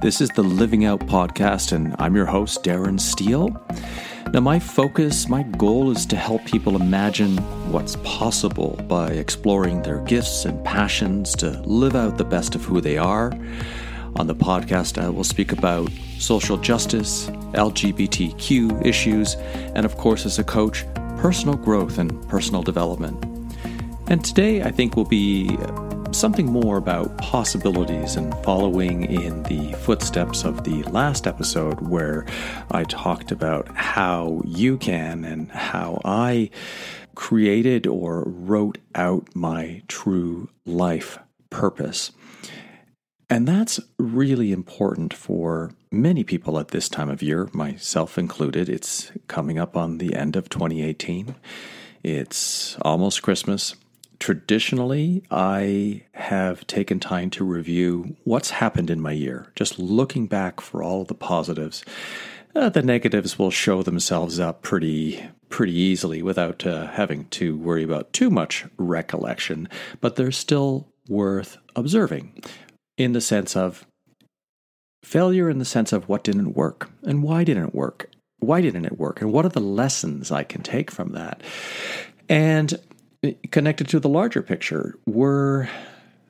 This is the Living Out Podcast, and I'm your host, Darren Steele. Now, my focus, my goal is to help people imagine what's possible by exploring their gifts and passions to live out the best of who they are. On the podcast, I will speak about social justice, LGBTQ issues, and of course, as a coach, personal growth and personal development. And today, I think, will be something more about possibilities and following in the footsteps of the last episode where I talked about how you can and how I created or wrote out my true life purpose. And that's really important for many people at this time of year, myself included. It's coming up on the end of 2018. It's almost Christmas traditionally, I have taken time to review what's happened in my year, just looking back for all the positives. Uh, the negatives will show themselves up pretty pretty easily without uh, having to worry about too much recollection, but they're still worth observing in the sense of failure in the sense of what didn't work and why didn't it work? Why didn't it work? And what are the lessons i can take from that? And connected to the larger picture were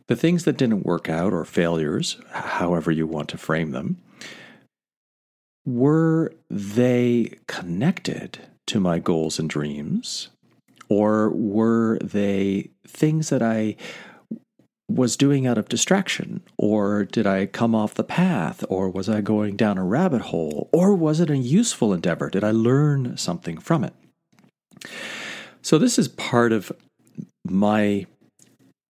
the things that didn't work out or failures, however you want to frame them, were they connected to my goals and dreams? Or were they things that I was doing out of distraction? Or did I come off the path? Or was I going down a rabbit hole? Or was it a useful endeavor? Did I learn something from it? So, this is part of my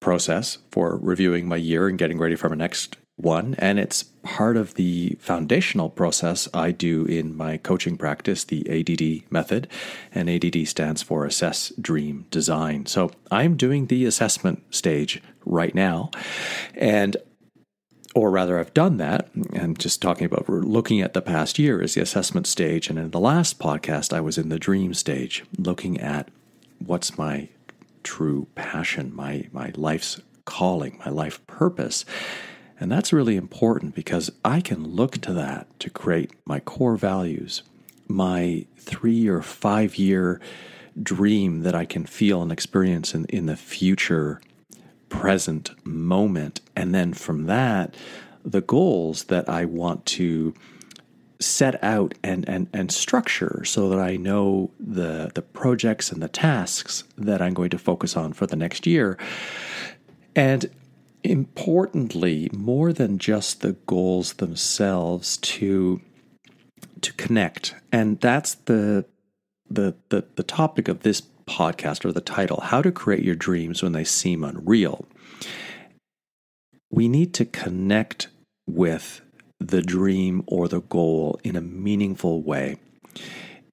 process for reviewing my year and getting ready for my next one. And it's part of the foundational process I do in my coaching practice, the ADD method. And ADD stands for Assess, Dream, Design. So I'm doing the assessment stage right now. And or rather, I've done that. I'm just talking about looking at the past year as the assessment stage. And in the last podcast, I was in the dream stage, looking at what's my true passion, my, my life's calling, my life purpose. And that's really important because I can look to that to create my core values, my three or five year dream that I can feel and experience in, in the future, present moment. And then from that, the goals that I want to set out and, and, and structure so that I know the, the projects and the tasks that I'm going to focus on for the next year. And importantly, more than just the goals themselves, to to connect. And that's the the the, the topic of this podcast or the title, How to Create Your Dreams When They Seem Unreal. We need to connect with the dream or the goal in a meaningful way.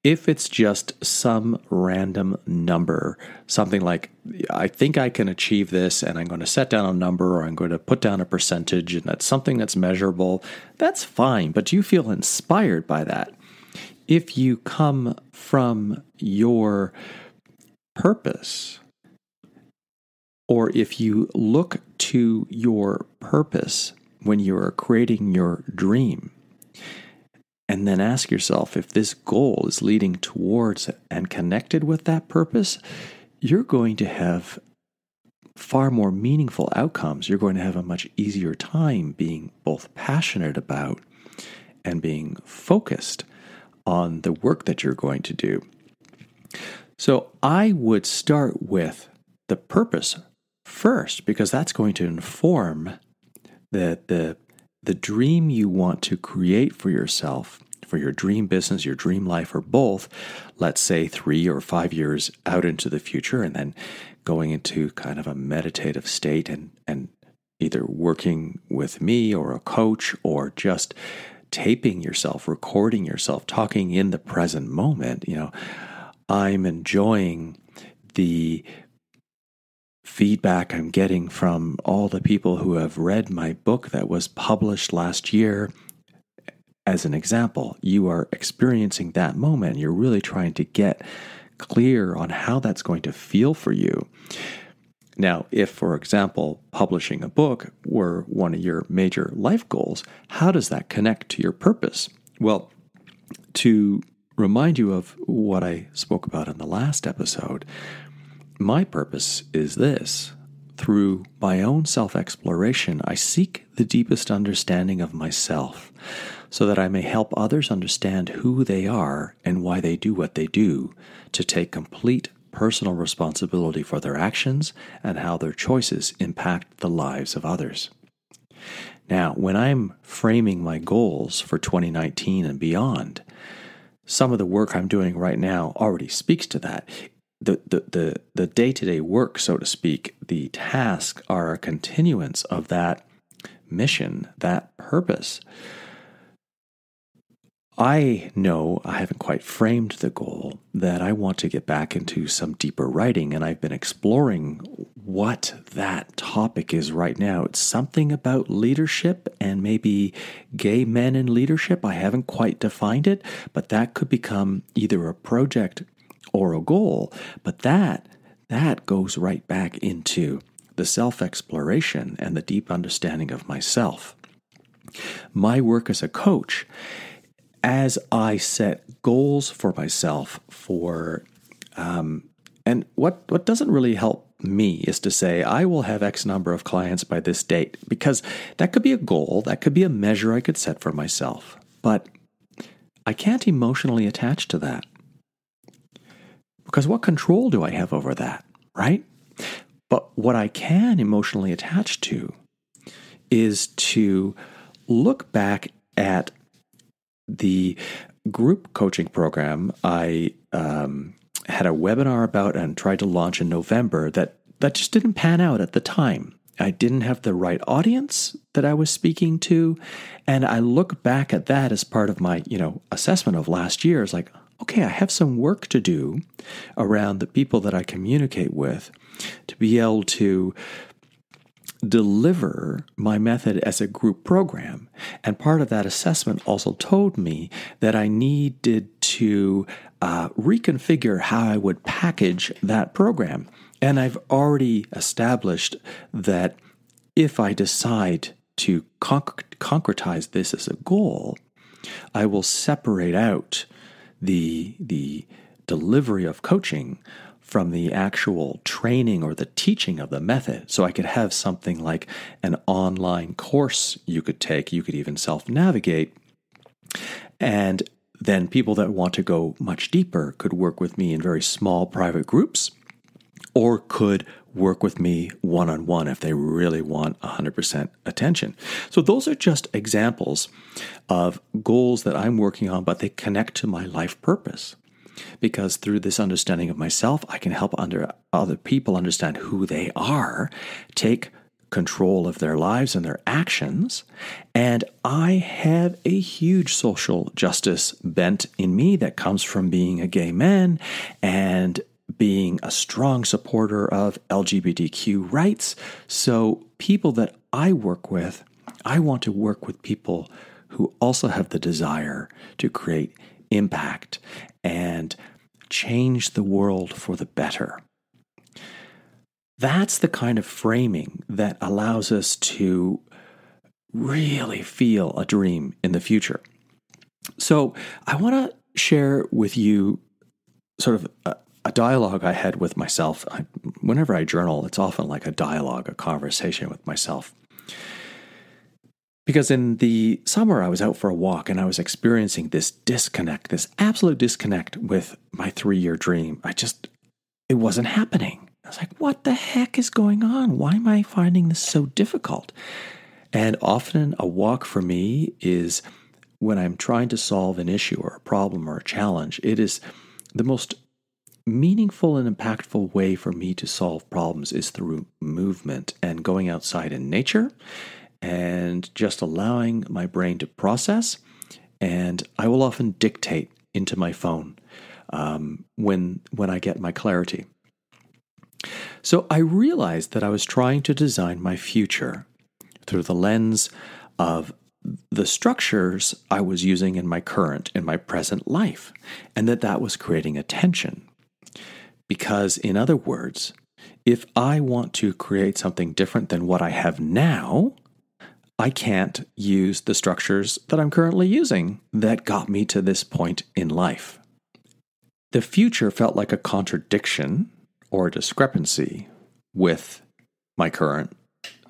If it's just some random number, something like, I think I can achieve this, and I'm going to set down a number or I'm going to put down a percentage, and that's something that's measurable, that's fine. But do you feel inspired by that? If you come from your purpose, or if you look to your purpose when you are creating your dream. And then ask yourself if this goal is leading towards and connected with that purpose, you're going to have far more meaningful outcomes. You're going to have a much easier time being both passionate about and being focused on the work that you're going to do. So I would start with the purpose first because that's going to inform the the the dream you want to create for yourself for your dream business, your dream life, or both, let's say three or five years out into the future, and then going into kind of a meditative state and, and either working with me or a coach or just taping yourself, recording yourself, talking in the present moment, you know, I'm enjoying the feedback I'm getting from all the people who have read my book that was published last year. As an example, you are experiencing that moment. You're really trying to get clear on how that's going to feel for you. Now, if, for example, publishing a book were one of your major life goals, how does that connect to your purpose? Well, to remind you of what I spoke about in the last episode, my purpose is this. Through my own self exploration, I seek the deepest understanding of myself so that I may help others understand who they are and why they do what they do, to take complete personal responsibility for their actions and how their choices impact the lives of others. Now, when I'm framing my goals for 2019 and beyond, some of the work I'm doing right now already speaks to that. The, the, the, the day-to-day work, so to speak, the tasks are a continuance of that mission, that purpose. I know I haven't quite framed the goal that I want to get back into some deeper writing, and I've been exploring what that topic is right now. It's something about leadership and maybe gay men in leadership. I haven't quite defined it, but that could become either a project or a goal. But that that goes right back into the self exploration and the deep understanding of myself. My work as a coach as I set goals for myself for um, and what what doesn't really help me is to say I will have X number of clients by this date because that could be a goal, that could be a measure I could set for myself. But I can't emotionally attach to that. Because what control do I have over that, right? But what I can emotionally attach to is to look back at the group coaching program I um, had a webinar about and tried to launch in November that that just didn't pan out at the time. I didn't have the right audience that I was speaking to, and I look back at that as part of my you know assessment of last year. It's like, okay, I have some work to do around the people that I communicate with to be able to deliver my method as a group program. And part of that assessment also told me that I needed to uh, reconfigure how I would package that program. And I've already established that if I decide to conc- concretize this as a goal, I will separate out the, the delivery of coaching from the actual training or the teaching of the method. So I could have something like an online course you could take, you could even self navigate. And then people that want to go much deeper could work with me in very small private groups or could work with me one on one if they really want 100% attention. So, those are just examples of goals that I'm working on, but they connect to my life purpose because through this understanding of myself, I can help under other people understand who they are, take control of their lives and their actions. And I have a huge social justice bent in me that comes from being a gay man and being a strong supporter of LGBTQ rights. So, people that I work with, I want to work with people who also have the desire to create impact and change the world for the better. That's the kind of framing that allows us to really feel a dream in the future. So, I want to share with you sort of a, a dialogue I had with myself. I, whenever I journal, it's often like a dialogue, a conversation with myself. Because in the summer, I was out for a walk and I was experiencing this disconnect, this absolute disconnect with my three year dream. I just, it wasn't happening. I was like, what the heck is going on? Why am I finding this so difficult? And often a walk for me is when I'm trying to solve an issue or a problem or a challenge, it is the most meaningful and impactful way for me to solve problems is through movement and going outside in nature and just allowing my brain to process. And I will often dictate into my phone um, when when I get my clarity. So I realized that I was trying to design my future through the lens of the structures I was using in my current, in my present life, and that that was creating a tension. Because, in other words, if I want to create something different than what I have now, I can't use the structures that I'm currently using that got me to this point in life. The future felt like a contradiction or a discrepancy with my current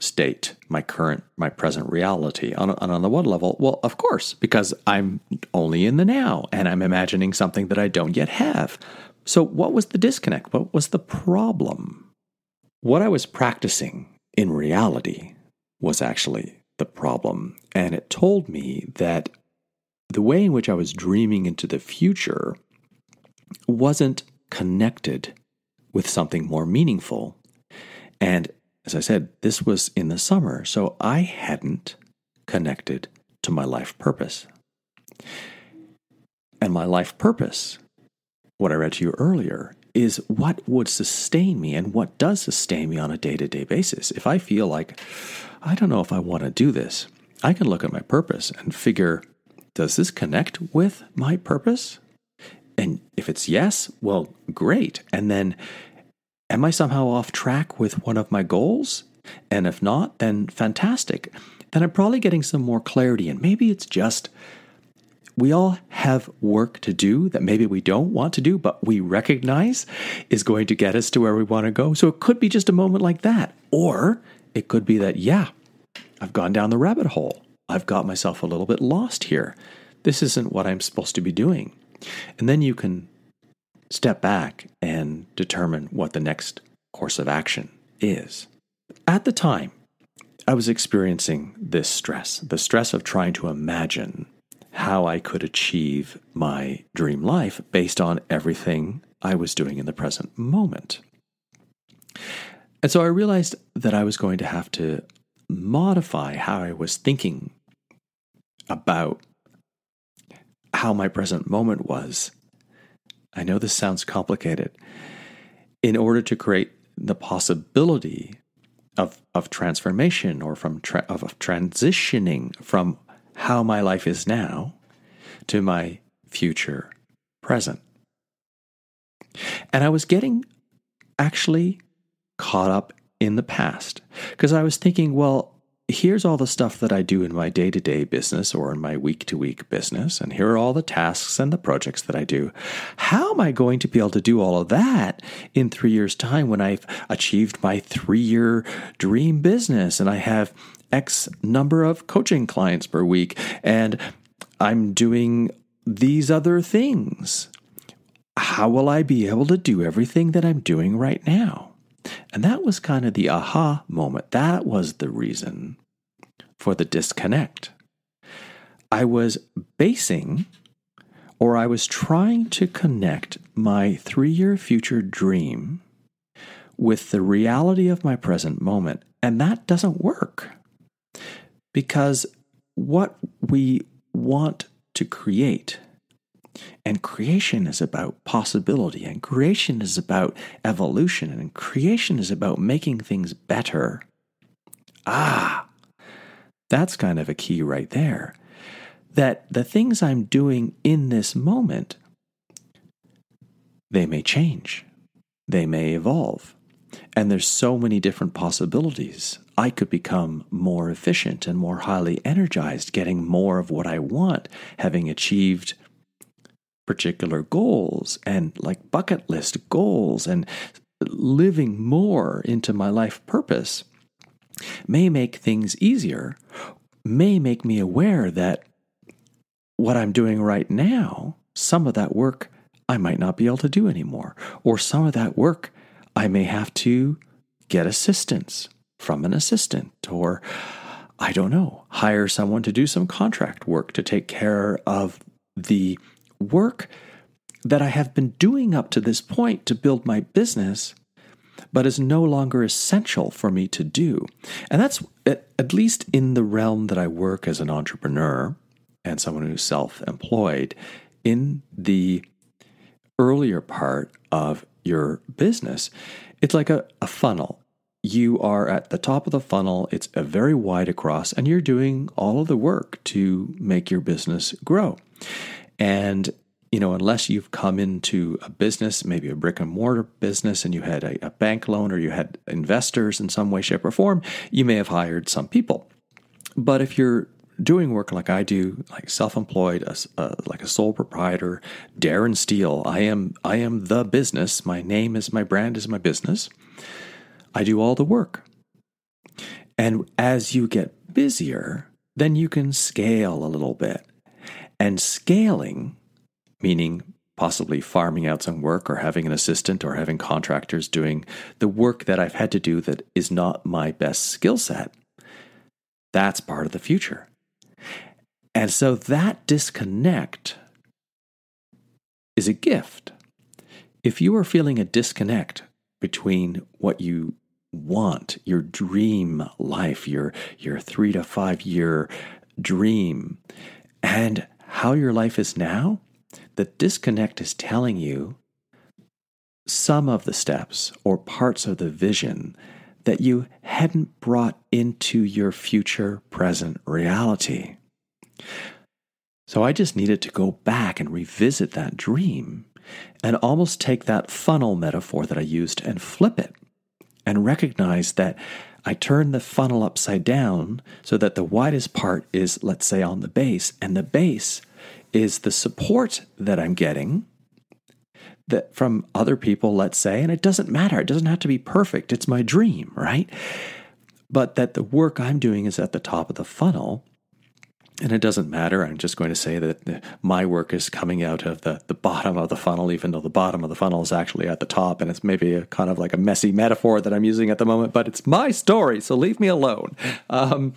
state, my current, my present reality. On, on, on the one level, well, of course, because I'm only in the now and I'm imagining something that I don't yet have. So, what was the disconnect? What was the problem? What I was practicing in reality was actually the problem. And it told me that the way in which I was dreaming into the future wasn't connected with something more meaningful. And as I said, this was in the summer, so I hadn't connected to my life purpose. And my life purpose, what I read to you earlier, is what would sustain me and what does sustain me on a day to day basis. If I feel like, I don't know if I want to do this, I can look at my purpose and figure, does this connect with my purpose? And if it's yes, well, great. And then Am I somehow off track with one of my goals? And if not, then fantastic. Then I'm probably getting some more clarity. And maybe it's just we all have work to do that maybe we don't want to do, but we recognize is going to get us to where we want to go. So it could be just a moment like that. Or it could be that, yeah, I've gone down the rabbit hole. I've got myself a little bit lost here. This isn't what I'm supposed to be doing. And then you can step back and determine what the next course of action is. At the time, I was experiencing this stress, the stress of trying to imagine how I could achieve my dream life based on everything I was doing in the present moment. And so I realized that I was going to have to modify how I was thinking about how my present moment was I know this sounds complicated. In order to create the possibility of, of transformation or from tra- of, of transitioning from how my life is now to my future present. And I was getting actually caught up in the past because I was thinking, well, here's all the stuff that I do in my day to day business or in my week to week business, and here are all the tasks and the projects that I do. How am I going to be able to do all of that in three years' time when I've achieved my three year dream business and I have X number of coaching clients per week and I'm doing these other things? How will I be able to do everything that I'm doing right now? And that was kind of the aha moment. That was the reason for the disconnect. I was basing or I was trying to connect my three year future dream with the reality of my present moment. And that doesn't work because what we want to create and creation is about possibility, and creation is about evolution, and creation is about making things better. Ah, that's kind of a key right there. That the things I'm doing in this moment, they may change, they may evolve, and there's so many different possibilities. I could become more efficient and more highly energized, getting more of what I want, having achieved particular goals and like bucket list goals and living more into my life purpose may make things easier, may make me aware that what I'm doing right now, some of that work I might not be able to do anymore, or some of that work I may have to get assistance from an assistant, or I don't know, hire someone to do some contract work to take care of the work that I have been doing up to this point to build my business, but is no longer essential for me to do. And that's at least in the realm that I work as an entrepreneur and someone who's self employed in the earlier part of your business. It's like a, a funnel. You are at the top of the funnel, it's a very wide across, and you're doing all of the work to make your business grow. And you know, unless you've come into a business, maybe a brick and mortar business, and you had a, a, bank loan or you had investors in some way, shape, or form, you may have hired some people. But if you're doing work like I do, like self-employed, uh, like a sole proprietor, Darren Steele, I am I am the business. My name is my brand is my business. I do all the work. And as you get busier, then you can scale a little bit. And scaling, meaning possibly farming out some work or having an assistant or having contractors doing the work that I've had to do that is not my best skill set, that's part of the future. And so that disconnect is a gift. If you are feeling a disconnect between what you want, your dream life, your, your three to five year dream, and how your life is now, the disconnect is telling you some of the steps or parts of the vision that you hadn't brought into your future present reality. So I just needed to go back and revisit that dream and almost take that funnel metaphor that I used and flip it and recognize that I turn the funnel upside down so that the widest part is, let's say, on the base, and the base is the support that I'm getting that from other people, let's say, and it doesn't matter. It doesn't have to be perfect. It's my dream, right? But that the work I'm doing is at the top of the funnel and it doesn't matter. I'm just going to say that my work is coming out of the, the bottom of the funnel, even though the bottom of the funnel is actually at the top. And it's maybe a kind of like a messy metaphor that I'm using at the moment, but it's my story, so leave me alone. Um,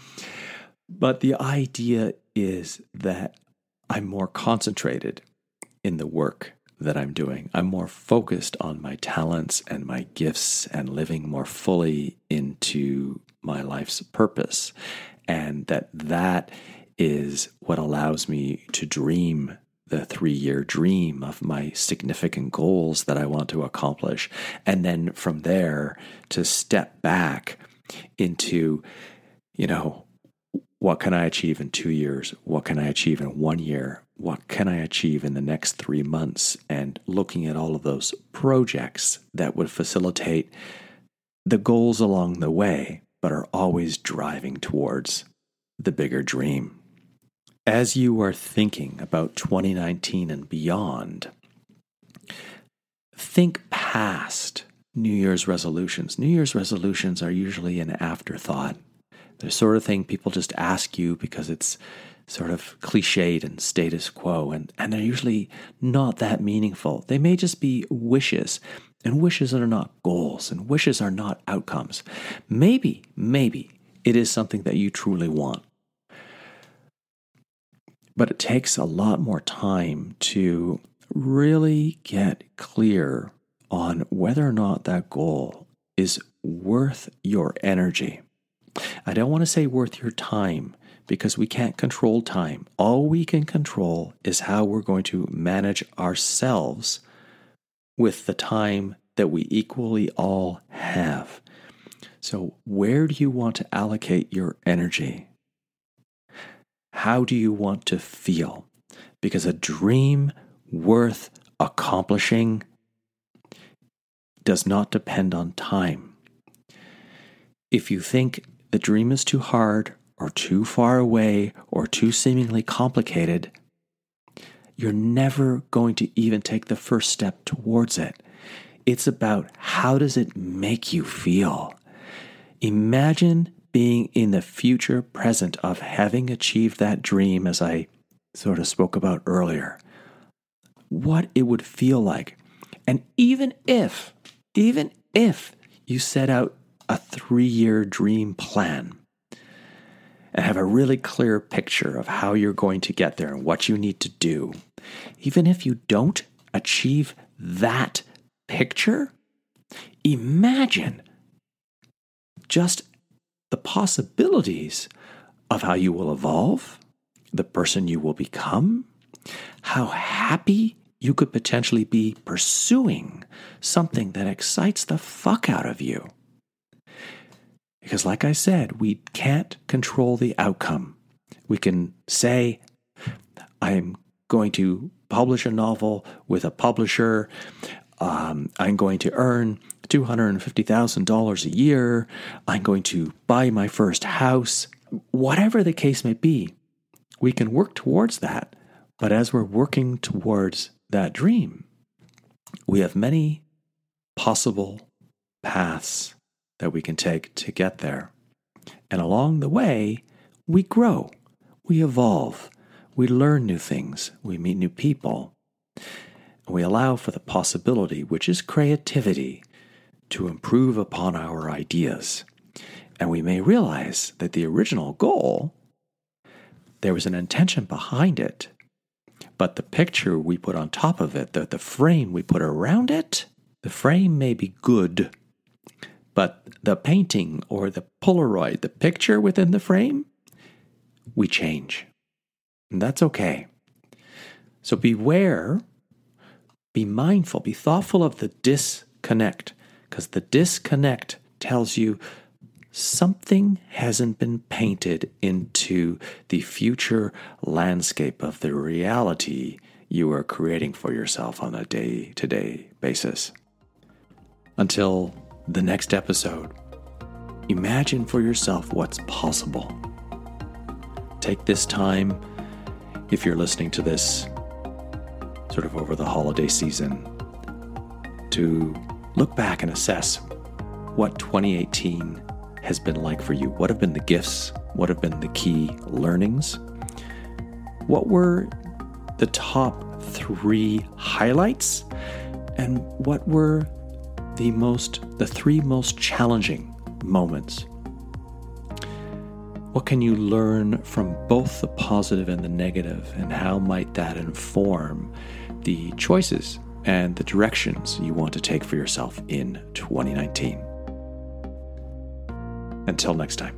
but the idea is that I'm more concentrated in the work that I'm doing. I'm more focused on my talents and my gifts and living more fully into my life's purpose. And that that is what allows me to dream the three year dream of my significant goals that I want to accomplish. And then from there to step back into, you know, what can I achieve in two years? What can I achieve in one year? What can I achieve in the next three months? And looking at all of those projects that would facilitate the goals along the way, but are always driving towards the bigger dream. As you are thinking about 2019 and beyond, think past New Year's resolutions. New Year's resolutions are usually an afterthought. They're the sort of thing people just ask you because it's sort of cliched and status quo, and, and they're usually not that meaningful. They may just be wishes, and wishes are not goals, and wishes are not outcomes. Maybe, maybe it is something that you truly want. But it takes a lot more time to really get clear on whether or not that goal is worth your energy. I don't want to say worth your time because we can't control time. All we can control is how we're going to manage ourselves with the time that we equally all have. So, where do you want to allocate your energy? How do you want to feel? Because a dream worth accomplishing does not depend on time. If you think the dream is too hard or too far away or too seemingly complicated, you're never going to even take the first step towards it. It's about how does it make you feel? Imagine being in the future present of having achieved that dream, as I sort of spoke about earlier, what it would feel like. And even if, even if you set out a three year dream plan and have a really clear picture of how you're going to get there and what you need to do, even if you don't achieve that picture, imagine just the possibilities of how you will evolve, the person you will become, how happy you could potentially be pursuing something that excites the fuck out of you. Because, like I said, we can't control the outcome. We can say, I'm going to publish a novel with a publisher. Um, I'm going to earn $250,000 a year. I'm going to buy my first house. Whatever the case may be, we can work towards that. But as we're working towards that dream, we have many possible paths that we can take to get there. And along the way, we grow, we evolve, we learn new things, we meet new people, we allow for the possibility, which is creativity, to improve upon our ideas. And we may realize that the original goal, there was an intention behind it, but the picture we put on top of it, the, the frame we put around it, the frame may be good, but the painting or the Polaroid, the picture within the frame, we change. And that's okay. So beware, be mindful, be thoughtful of the disconnect, because the disconnect tells you something hasn't been painted into the future landscape of the reality you are creating for yourself on a day to day basis. Until the next episode, imagine for yourself what's possible. Take this time, if you're listening to this sort of over the holiday season, to look back and assess what 2018 has been like for you. What have been the gifts? What have been the key learnings? What were the top three highlights? And what were the most the three most challenging moments. What can you learn from both the positive and the negative, and how might that inform the choices and the directions you want to take for yourself in 2019? Until next time.